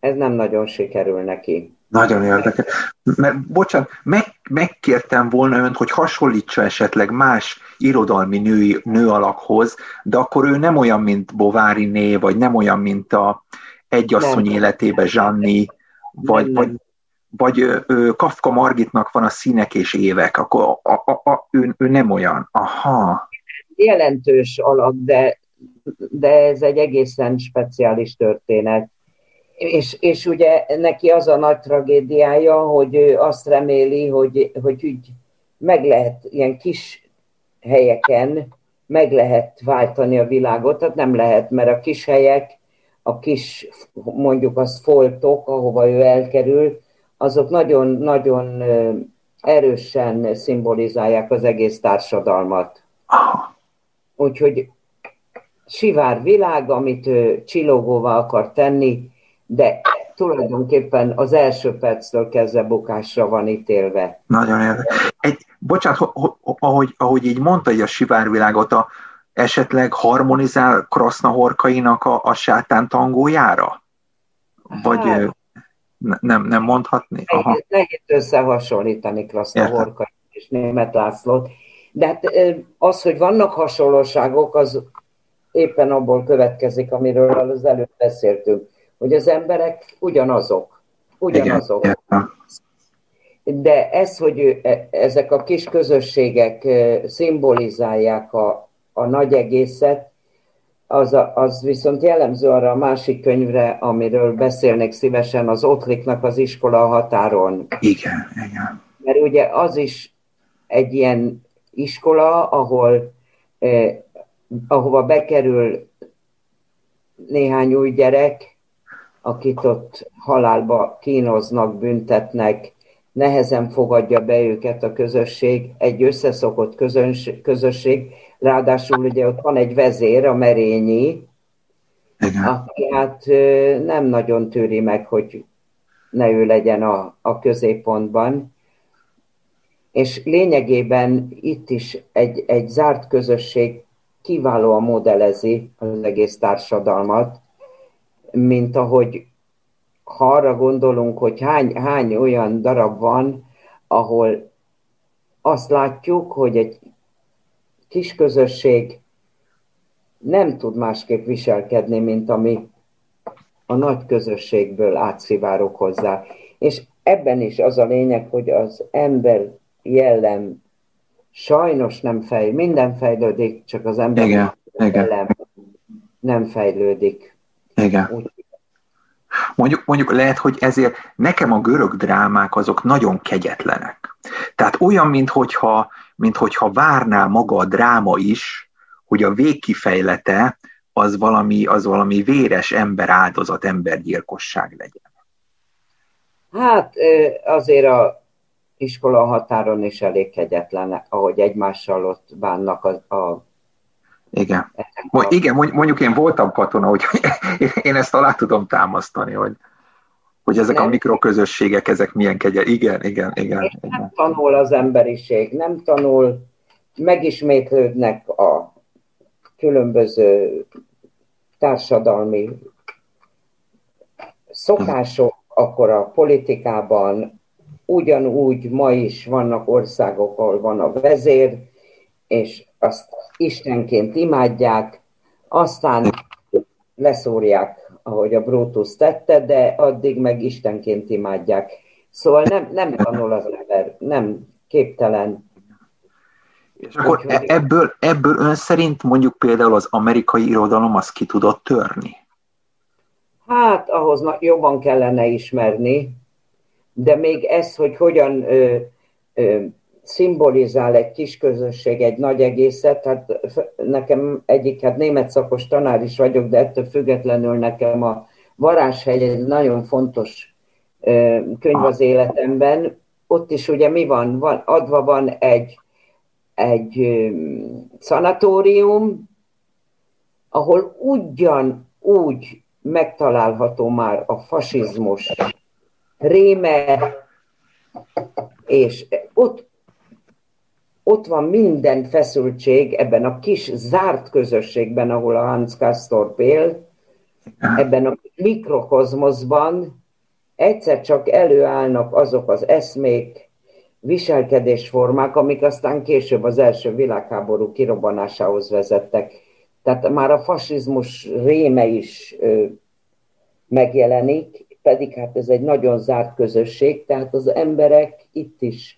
ez nem nagyon sikerül neki. Nagyon érdekes. Mert, bocsánat, meg, megkértem volna önt, hogy hasonlítsa esetleg más irodalmi női, nő alakhoz, de akkor ő nem olyan, mint Bovári né, vagy nem olyan, mint a egyasszony nem. életébe Zsanni, vagy, nem, vagy, vagy ö, Kafka Margitnak van a színek és évek, akkor a, a, a, ő, ő nem olyan. Aha. Jelentős alak, de de ez egy egészen speciális történet. És, és ugye neki az a nagy tragédiája, hogy ő azt reméli, hogy, hogy úgy meg lehet ilyen kis helyeken, meg lehet váltani a világot, tehát nem lehet, mert a kis helyek, a kis, mondjuk az foltok, ahova ő elkerül, azok nagyon-nagyon erősen szimbolizálják az egész társadalmat. Úgyhogy sivár világ, amit ő csillogóvá akar tenni, de tulajdonképpen az első perctől kezdve bukásra van ítélve. Nagyon érdekes. Egy, bocsánat, ahogy, ahogy így mondta hogy a sivárvilágot, a, esetleg harmonizál Krasznahorkainak a, a sátán tangójára? Vagy hát, nem, nem mondhatni? Aha. Nehéz összehasonlítani Krasznahorkai és német Lászlót. De hát az, hogy vannak hasonlóságok, az éppen abból következik, amiről az előbb beszéltünk. hogy az emberek ugyanazok. Ugyanazok. Igen. De ez, hogy e, ezek a kis közösségek szimbolizálják a, a nagy egészet, az, a, az viszont jellemző arra a másik könyvre, amiről beszélnék szívesen, az Ottliknak az iskola határon. Igen, igen. Mert ugye az is egy ilyen iskola, ahol eh, ahova bekerül néhány új gyerek, akit ott halálba kínoznak, büntetnek, nehezen fogadja be őket a közösség, egy összeszokott közösség, ráadásul ugye ott van egy vezér, a Merényi, Igen. aki hát nem nagyon tűri meg, hogy ne ő legyen a, a középpontban. És lényegében itt is egy, egy zárt közösség kiválóan modellezi az egész társadalmat, mint ahogy ha arra gondolunk, hogy hány, hány olyan darab van, ahol azt látjuk, hogy egy kis közösség nem tud másképp viselkedni, mint ami a nagy közösségből átszivárok hozzá. És ebben is az a lényeg, hogy az ember jellem sajnos nem fejl, minden fejlődik, csak az ember igen, jellem igen. nem fejlődik. Igen. Úgy, Mondjuk, mondjuk lehet, hogy ezért nekem a görög drámák azok nagyon kegyetlenek. Tehát olyan, minthogyha, minthogyha várná maga a dráma is, hogy a végkifejlete az valami, az valami véres ember áldozat, embergyilkosság legyen. Hát azért a iskola határon is elég kegyetlen, ahogy egymással ott bánnak a, a igen. Igen, mondjuk én voltam katona, hogy én ezt alá tudom támasztani, hogy, hogy ezek nem. a mikroközösségek, ezek milyen kegye. Igen, igen, igen. És igen. Nem tanul az emberiség, nem tanul, megismétlődnek a különböző társadalmi szokások, akkor a politikában ugyanúgy ma is vannak országok, ahol van a vezér, és azt istenként imádják, aztán leszórják, ahogy a Brutus tette, de addig meg istenként imádják. Szóval nem, nem tanul az ember, nem képtelen. És akkor Úgyhogy... ebből, ebből ön szerint mondjuk például az amerikai irodalom az ki tudott törni? Hát ahhoz jobban kellene ismerni, de még ez, hogy hogyan ö, ö, szimbolizál egy kis közösség egy nagy egészet, hát nekem egyik, hát német szakos tanár is vagyok, de ettől függetlenül nekem a Varázshegy egy nagyon fontos könyv az életemben. Ott is ugye mi van? van adva van egy, egy szanatórium, ahol ugyan úgy megtalálható már a fasizmus réme, és ott ott van minden feszültség ebben a kis zárt közösségben, ahol a Hans Kastorp él, ebben a mikrokozmoszban egyszer csak előállnak azok az eszmék, viselkedésformák, amik aztán később az első világháború kirobbanásához vezettek. Tehát már a fasizmus réme is ö, megjelenik, pedig hát ez egy nagyon zárt közösség, tehát az emberek itt is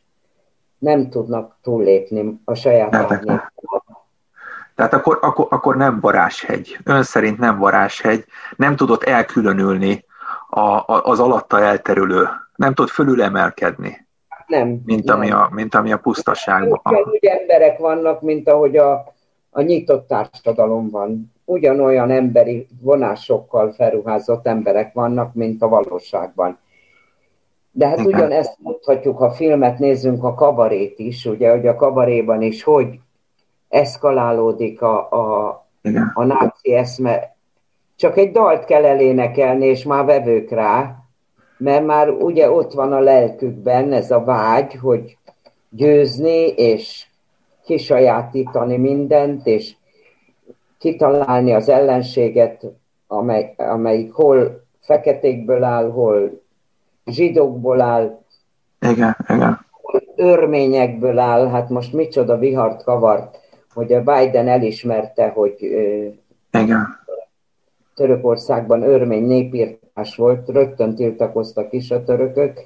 nem tudnak túllépni a saját árnyékban. Tehát akkor, akkor, akkor nem varázshegy. Ön szerint nem varázshegy. Nem tudott elkülönülni a, a, az alatta elterülő. Nem tud fölülemelkedni. Nem. Mint, nem. Ami, a, mint ami a pusztaságban. Úgy emberek vannak, mint ahogy a, a nyitott társadalom van. Ugyanolyan emberi vonásokkal felruházott emberek vannak, mint a valóságban. De hát Igen. ugyanezt mondhatjuk, ha filmet nézzünk, a kabarét is, ugye, hogy a kabaréban is hogy eszkalálódik a, a, a náci eszme. Csak egy dalt kell elénekelni, és már vevők rá, mert már ugye ott van a lelkükben ez a vágy, hogy győzni, és kisajátítani mindent, és kitalálni az ellenséget, amely, amelyik hol feketékből áll, hol zsidókból áll, igen, igen. örményekből áll, hát most micsoda vihart kavart, hogy a Biden elismerte, hogy igen. Törökországban örmény népírtás volt, rögtön tiltakoztak is a törökök,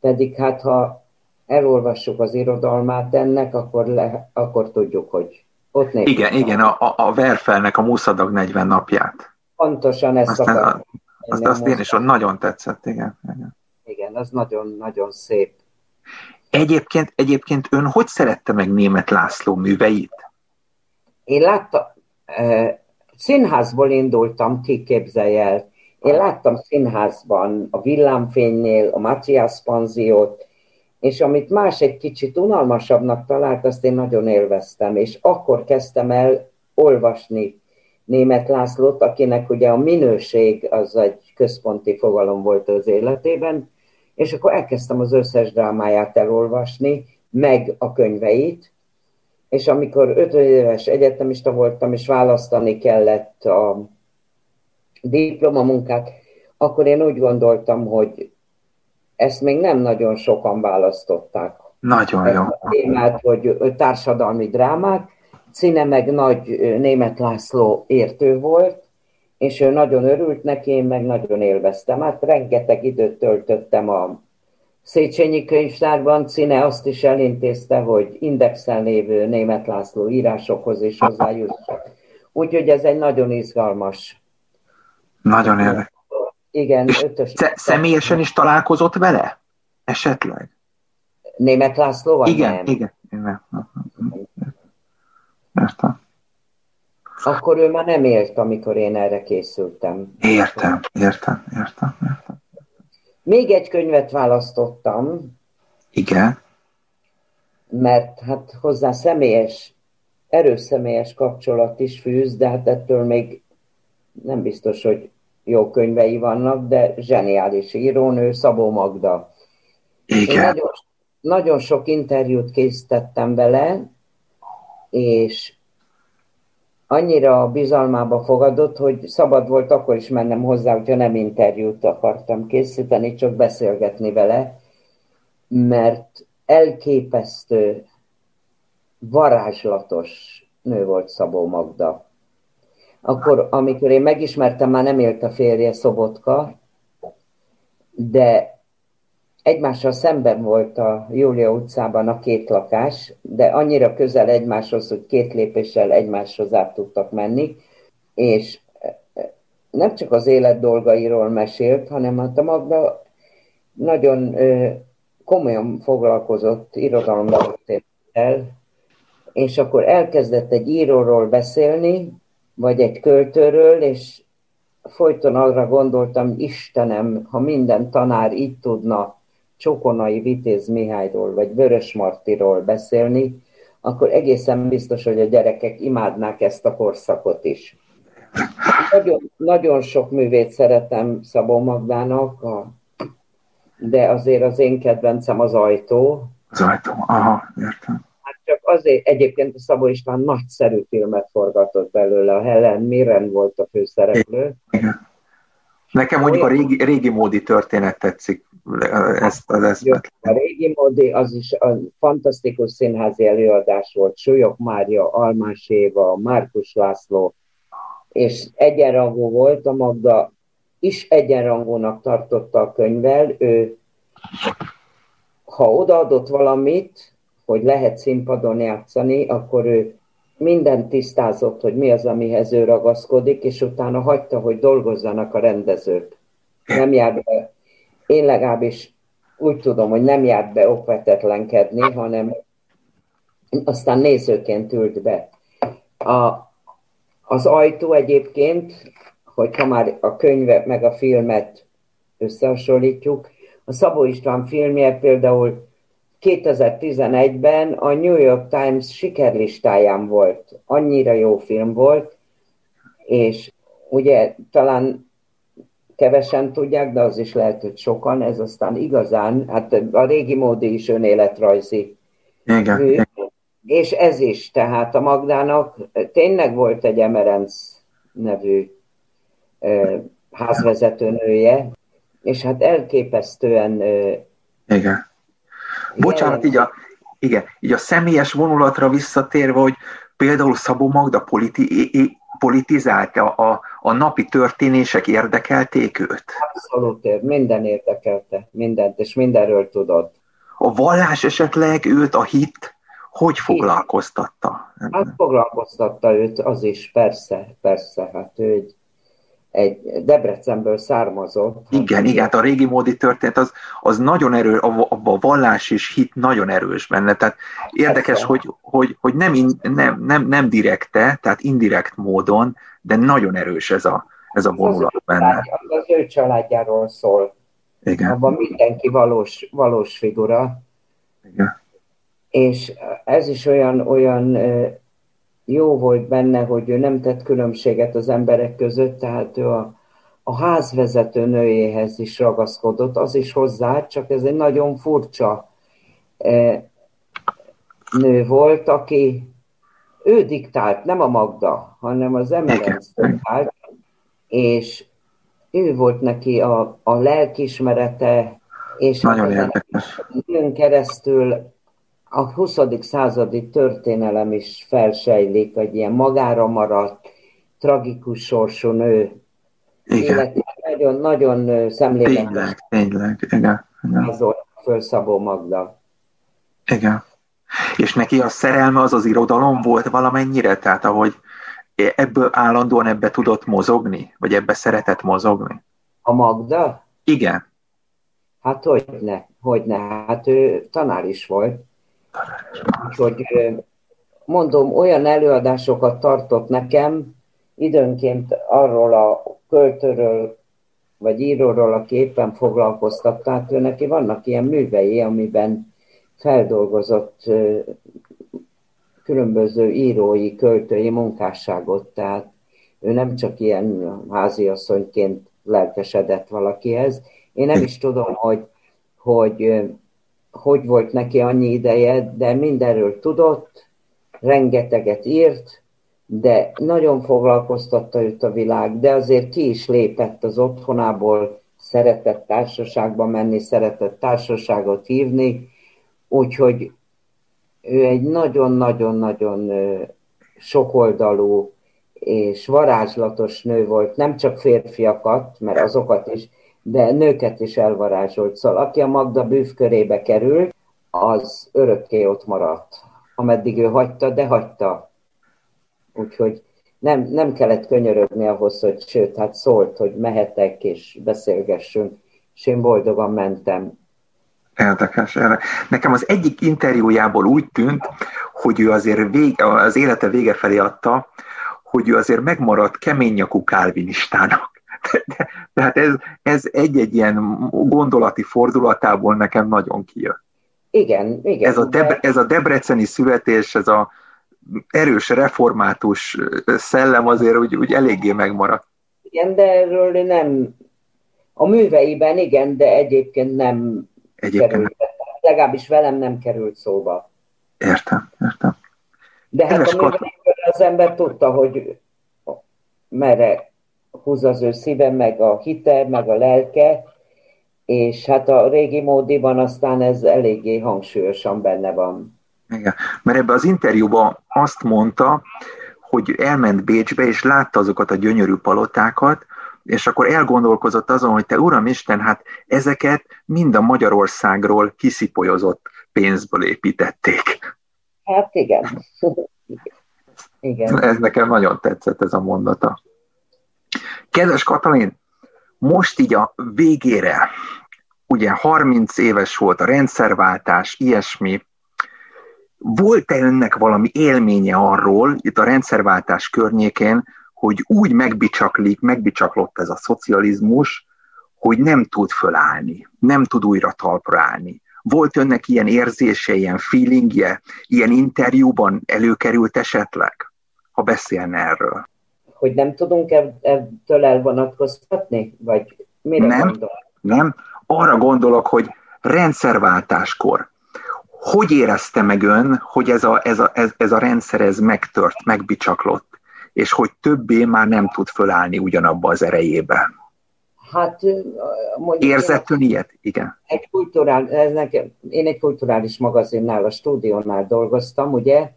pedig hát ha elolvassuk az irodalmát ennek, akkor, le, akkor tudjuk, hogy ott Igen, igen, a, a Verfelnek a Muszadag 40 napját. Pontosan ezt Aztán, akar. Azt, azt én is nagyon tetszett, igen. Igen, igen az nagyon-nagyon szép. Egyébként, egyébként ön hogy szerette meg német László műveit? Én láttam, színházból indultam ki, képzelj el. Én láttam színházban a villámfénynél, a Matthias Panziót, és amit más egy kicsit unalmasabbnak talált, azt én nagyon élveztem, és akkor kezdtem el olvasni német Lászlót, akinek ugye a minőség az egy központi fogalom volt az életében, és akkor elkezdtem az összes drámáját elolvasni, meg a könyveit, és amikor öt éves egyetemista voltam, és választani kellett a diplomamunkát, akkor én úgy gondoltam, hogy ezt még nem nagyon sokan választották. Nagyon jó. A témát, hogy társadalmi drámát. Cine meg nagy német László értő volt, és ő nagyon örült neki, én meg nagyon élveztem. Hát rengeteg időt töltöttem a Széchenyi könyvtárban, Cine azt is elintézte, hogy indexel lévő német László írásokhoz is hozzájussak. Úgyhogy ez egy nagyon izgalmas. Nagyon érdekes. Igen, ötös. Személyesen is találkozott vele? Esetleg? Német Lászlóval? Igen, nem. igen. igen. Értem. Akkor ő már nem élt, amikor én erre készültem. Értem, értem, értem, értem. Még egy könyvet választottam. Igen. Mert hát hozzá személyes, erős személyes kapcsolat is fűz, de hát ettől még nem biztos, hogy jó könyvei vannak, de zseniális írónő, Szabó Magda. Igen. Én nagyon, nagyon sok interjút készítettem vele, és annyira a bizalmába fogadott, hogy szabad volt akkor is mennem hozzá, hogyha nem interjút akartam készíteni, csak beszélgetni vele, mert elképesztő, varázslatos nő volt Szabó Magda. Akkor, amikor én megismertem, már nem élt a férje Szobotka, de egymással szemben volt a Júlia utcában a két lakás, de annyira közel egymáshoz, hogy két lépéssel egymáshoz át tudtak menni, és nem csak az élet dolgairól mesélt, hanem hát a Magda nagyon komolyan foglalkozott irodalommal, és akkor elkezdett egy íróról beszélni, vagy egy költőről, és folyton arra gondoltam, Istenem, ha minden tanár így tudna Csokonai Vitéz Mihályról, vagy Vörös Martiról beszélni, akkor egészen biztos, hogy a gyerekek imádnák ezt a korszakot is. Nagyon, nagyon sok művét szeretem Szabó Magdának, a, de azért az én kedvencem az ajtó. Az ajtó, aha, értem csak azért egyébként a Szabó István nagyszerű filmet forgatott belőle, a Helen Mirren volt a főszereplő. Igen. Nekem mondjuk a régi, régi módi történet tetszik, ezt az eszmet. A régi módi az is a fantasztikus színházi előadás volt, Súlyok Mária, Almás Éva, Márkus László, és egyenrangú volt, a Magda is egyenrangúnak tartotta a könyvvel, ő ha odaadott valamit, hogy lehet színpadon játszani, akkor ő mindent tisztázott, hogy mi az, amihez ő ragaszkodik, és utána hagyta, hogy dolgozzanak a rendezők. Nem járt be, én legalábbis úgy tudom, hogy nem járt be okvetetlenkedni, hanem aztán nézőként ült be. A, az ajtó egyébként, hogyha már a könyvet meg a filmet összehasonlítjuk, a Szabó István filmje például 2011-ben a New York Times sikerlistáján volt. Annyira jó film volt, és ugye talán kevesen tudják, de az is lehet, hogy sokan, ez aztán igazán, hát a régi módi is önéletrajzi Igen. Mű, és ez is, tehát a Magdának tényleg volt egy Emerenc nevű házvezetőnője, és hát elképesztően Igen Bocsánat, így a, igen, így a személyes vonulatra visszatérve, hogy például Szabó Magda politi, politizált a, a, a napi történések érdekelték őt? Abszolút, minden érdekelte, mindent, és mindenről tudott. A vallás esetleg őt, a hit, hogy foglalkoztatta? Hát foglalkoztatta őt, az is, persze, persze, hát ő egy egy Debrecenből származott. Igen, igen, hát a régi módi történet az, az nagyon erős, a, a vallás és hit nagyon erős benne. Tehát érdekes, hogy, hogy, hogy nem, in, nem, nem, nem direkte, tehát indirekt módon, de nagyon erős ez a, ez a vonulat az benne. Az, az ő családjáról szól. Igen. Abban mindenki valós, valós figura. Igen. És ez is olyan, olyan jó volt benne, hogy ő nem tett különbséget az emberek között, tehát ő a, a házvezető nőjéhez is ragaszkodott, az is hozzá, csak ez egy nagyon furcsa e, nő volt, aki ő diktált, nem a Magda, hanem az Emerence diktált, és ő volt neki a, a lelkismerete, és Nagyon érdekes. keresztül a 20. századi történelem is felsejlik, hogy ilyen magára maradt, tragikus sorsú nő. Igen. nagyon, nagyon szemlélem. Tényleg, tényleg, igen. igen. Azon föl Szabó Magda. Igen. És neki a szerelme az az irodalom volt valamennyire? Tehát ahogy ebből állandóan ebbe tudott mozogni? Vagy ebbe szeretett mozogni? A Magda? Igen. Hát hogyne, hogyne. Hát ő tanár is volt. Úgyhogy mondom, olyan előadásokat tartott nekem, időnként arról a költőről, vagy íróról, aki éppen foglalkoztat, tehát ő neki vannak ilyen művei, amiben feldolgozott különböző írói, költői munkásságot, tehát ő nem csak ilyen háziasszonyként lelkesedett valakihez. Én nem is tudom, hogy, hogy hogy volt neki annyi ideje, de mindenről tudott, rengeteget írt, de nagyon foglalkoztatta őt a világ, de azért ki is lépett az otthonából, szeretett társaságba menni, szeretett társaságot hívni, úgyhogy ő egy nagyon-nagyon-nagyon sokoldalú és varázslatos nő volt, nem csak férfiakat, mert azokat is de nőket is elvarázsolt. Szóval aki a Magda bűvkörébe került, az örökké ott maradt. Ameddig ő hagyta, de hagyta. Úgyhogy nem, nem kellett könyörögni ahhoz, hogy sőt, hát szólt, hogy mehetek és beszélgessünk, és én boldogan mentem. Érdekes. Nekem az egyik interjújából úgy tűnt, hogy ő azért vége, az élete vége felé adta, hogy ő azért megmaradt keménynyakú kálvinistának. Tehát ez, ez egy-egy ilyen gondolati fordulatából nekem nagyon kijött. Igen, igen. Ez a, Debre, ez a debreceni születés, ez a erős református szellem azért úgy, úgy eléggé megmaradt. Igen, de erről nem, a műveiben igen, de egyébként nem egyébként került, nem. legalábbis velem nem került szóba. Értem, értem. De hát Keves a az ember tudta, hogy merre húz az ő szíve, meg a hite, meg a lelke, és hát a régi módiban aztán ez eléggé hangsúlyosan benne van. Igen, mert ebbe az interjúban azt mondta, hogy elment Bécsbe, és látta azokat a gyönyörű palotákat, és akkor elgondolkozott azon, hogy te Uram Isten, hát ezeket mind a Magyarországról kiszipolyozott pénzből építették. Hát igen. igen. Ez nekem nagyon tetszett ez a mondata. Kedves Katalin, most így a végére, ugye 30 éves volt a rendszerváltás, ilyesmi, volt-e önnek valami élménye arról, itt a rendszerváltás környékén, hogy úgy megbicsaklik, megbicsaklott ez a szocializmus, hogy nem tud fölállni, nem tud újra talpra állni. Volt önnek ilyen érzése, ilyen feelingje, ilyen interjúban előkerült esetleg, ha beszélne erről? Hogy nem tudunk ebből elvonatkoztatni? Vagy mire nem, gondol? Nem, arra gondolok, hogy rendszerváltáskor hogy érezte meg ön, hogy ez a, ez a, ez, ez a rendszer ez megtört, megbicsaklott, és hogy többé már nem tud fölállni ugyanabba az erejébe? Hát mondjuk... Érzett ön ilyet? Igen. Egy kulturál, ez nekem, én egy kulturális magazinnál, a stúdiónál dolgoztam, ugye,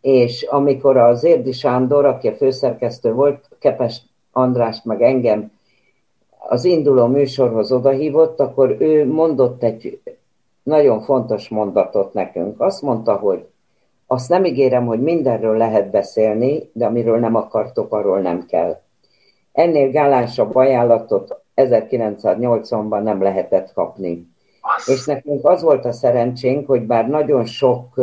és amikor az Érdi Sándor, aki a főszerkesztő volt, Kepes Andrást, meg engem az induló műsorhoz odahívott, akkor ő mondott egy nagyon fontos mondatot nekünk. Azt mondta, hogy azt nem ígérem, hogy mindenről lehet beszélni, de amiről nem akartok, arról nem kell. Ennél gálánsabb ajánlatot 1980-ban nem lehetett kapni. És nekünk az volt a szerencsénk, hogy bár nagyon sok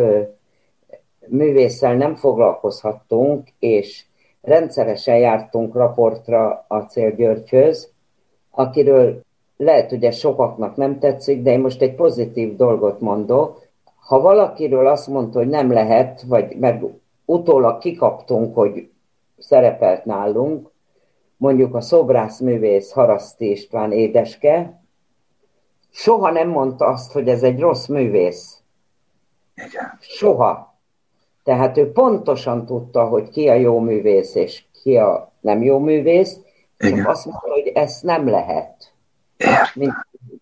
művésszel nem foglalkozhattunk, és rendszeresen jártunk raportra a Célgyörgyhöz, akiről lehet, hogy ez sokaknak nem tetszik, de én most egy pozitív dolgot mondok. Ha valakiről azt mondta, hogy nem lehet, vagy meg utólag kikaptunk, hogy szerepelt nálunk, mondjuk a szobrászművész Haraszti István édeske, soha nem mondta azt, hogy ez egy rossz művész. Igen. Soha. Tehát ő pontosan tudta, hogy ki a jó művész, és ki a nem jó művész, Igen. csak azt mondta, hogy ezt nem lehet. Mint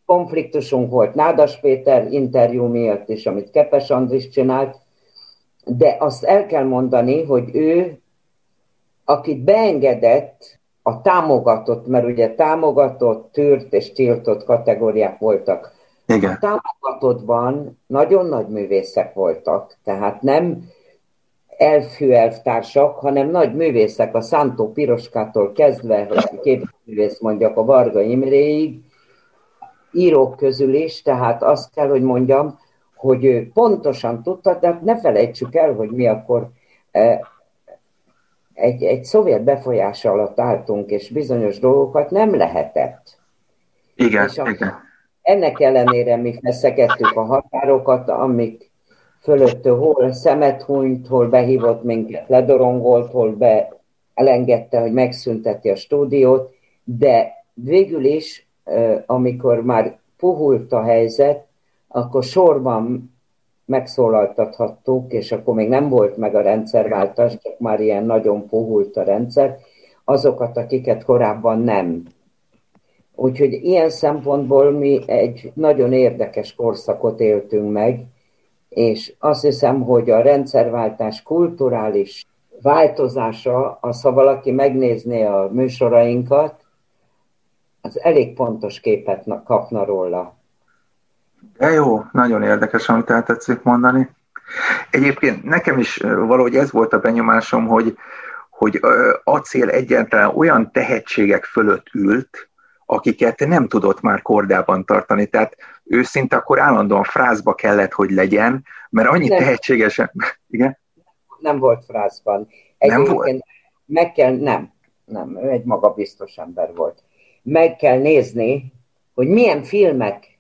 konfliktusunk volt Nádas Péter interjú miatt is, amit Kepes Andris csinált, de azt el kell mondani, hogy ő, akit beengedett, a támogatott, mert ugye támogatott, tűrt és tiltott kategóriák voltak. Igen. A támogatottban nagyon nagy művészek voltak, tehát nem elfű elvtársak, hanem nagy művészek, a Szántó Piroskától kezdve, hogy képzőművész mondjak, a Varga Imréig, írók közül is, tehát azt kell, hogy mondjam, hogy ő pontosan tudta, de ne felejtsük el, hogy mi akkor e, egy, egy szovjet befolyás alatt álltunk, és bizonyos dolgokat nem lehetett. Igen, és a, igen. Ennek ellenére mi feszegettük a határokat, amik fölött hol szemet hunyt, hol behívott minket, ledorongolt, hol be elengedte, hogy megszünteti a stúdiót, de végül is, amikor már puhult a helyzet, akkor sorban megszólaltathattuk, és akkor még nem volt meg a rendszerváltás, csak már ilyen nagyon puhult a rendszer, azokat, akiket korábban nem. Úgyhogy ilyen szempontból mi egy nagyon érdekes korszakot éltünk meg, és azt hiszem, hogy a rendszerváltás kulturális változása, az ha valaki megnézné a műsorainkat, az elég pontos képet kapna róla. De jó, nagyon érdekes, amit el tetszik mondani. Egyébként nekem is valahogy ez volt a benyomásom, hogy, hogy acél egyáltalán olyan tehetségek fölött ült, akiket nem tudott már kordában tartani. Tehát ő szinte akkor állandóan frázba kellett, hogy legyen, mert annyi nem. tehetségesen... Igen? Nem volt frázban. nem volt? Meg kell, nem, nem, ő egy magabiztos ember volt. Meg kell nézni, hogy milyen filmek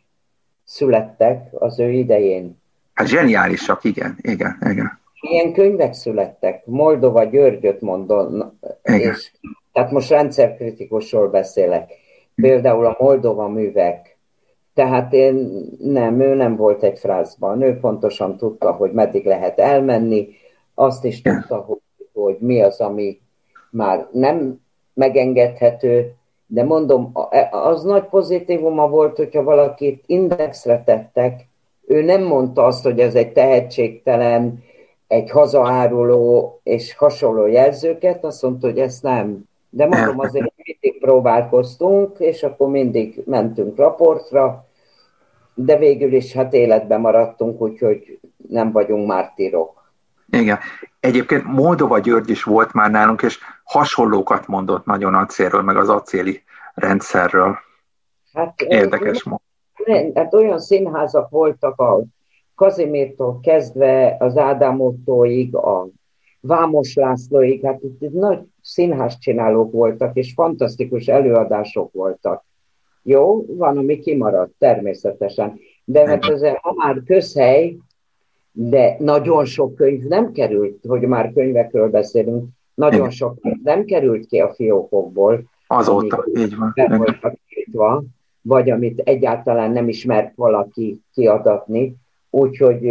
születtek az ő idején. Hát zseniálisak, igen, igen, igen. Ilyen könyvek születtek, Moldova Györgyöt mondom, igen. és tehát most rendszerkritikusról beszélek. Például a Moldova művek. Tehát én nem, ő nem volt egy frázban. Ő pontosan tudta, hogy meddig lehet elmenni, azt is tudta, hogy, hogy mi az, ami már nem megengedhető, de mondom, az nagy pozitívuma volt, hogyha valakit indexre tettek, ő nem mondta azt, hogy ez egy tehetségtelen, egy hazaáruló és hasonló jelzőket, azt mondta, hogy ezt nem. De mondom, azért mindig próbálkoztunk, és akkor mindig mentünk raportra, de végül is hát életben maradtunk, úgyhogy nem vagyunk mártírok. Igen. Egyébként Moldova György is volt már nálunk, és hasonlókat mondott nagyon acélről, meg az acéli rendszerről. Hát, Érdekes mód. Hát olyan színházak voltak a Kazimírtól kezdve az Ádám Ottóig, a Vámos Lászlóig, hát itt, nagy színházcsinálók voltak, és fantasztikus előadások voltak. Jó, van, ami kimaradt, természetesen. De hát ez ha már közhely, de nagyon sok könyv nem került, hogy már könyvekről beszélünk, nagyon sok könyv nem került ki a fiókokból. Azóta, így van. Voltak írtva, vagy amit egyáltalán nem ismert valaki kiadatni. Úgyhogy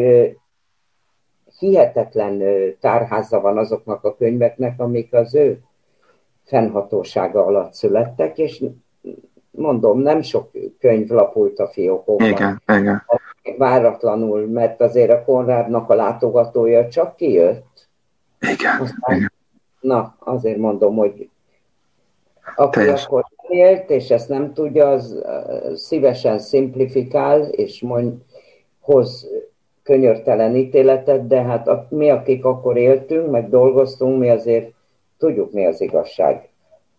hihetetlen tárháza van azoknak a könyveknek, amik az ő fennhatósága alatt születtek, és mondom, nem sok könyv lapult a fiókokban. Igen, igen. Váratlanul, mert azért a Konrádnak a látogatója csak kijött. Igen, Aztán, igen. Na, azért mondom, hogy Aki Teljes. akkor élt, és ezt nem tudja, az szívesen szimplifikál, és mond, hoz könyörtelen ítéletet, de hát mi, akik akkor éltünk, meg dolgoztunk, mi azért tudjuk, mi az igazság.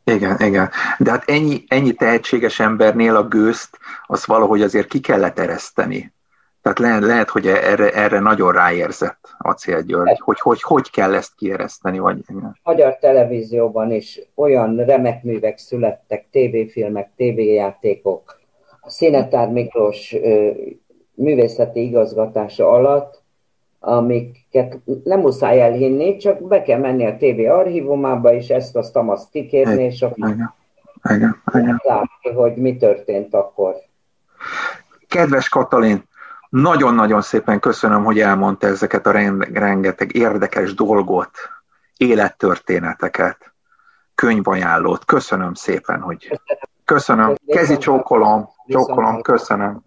Igen, igen. De hát ennyi, ennyi tehetséges embernél a gőzt, az valahogy azért ki kellett ereszteni. Tehát lehet, lehet hogy erre, erre nagyon ráérzett Acél György, hogy, hogy hogy kell ezt kiereszteni. Vagy... Magyar televízióban is olyan remek művek születtek, tévéfilmek, tévéjátékok. A Színetár Miklós művészeti igazgatása alatt, amiket nem muszáj elhinni, csak be kell menni a TV archívumába, és ezt azt azt kikérni, és akkor igen, igen, igen. látni, hogy mi történt akkor. Kedves Katalin, nagyon-nagyon szépen köszönöm, hogy elmondta ezeket a rengeteg érdekes dolgot, élettörténeteket, könyvajánlót. Köszönöm szépen, hogy köszönöm. Kezi csókolom, csókolom, köszönöm.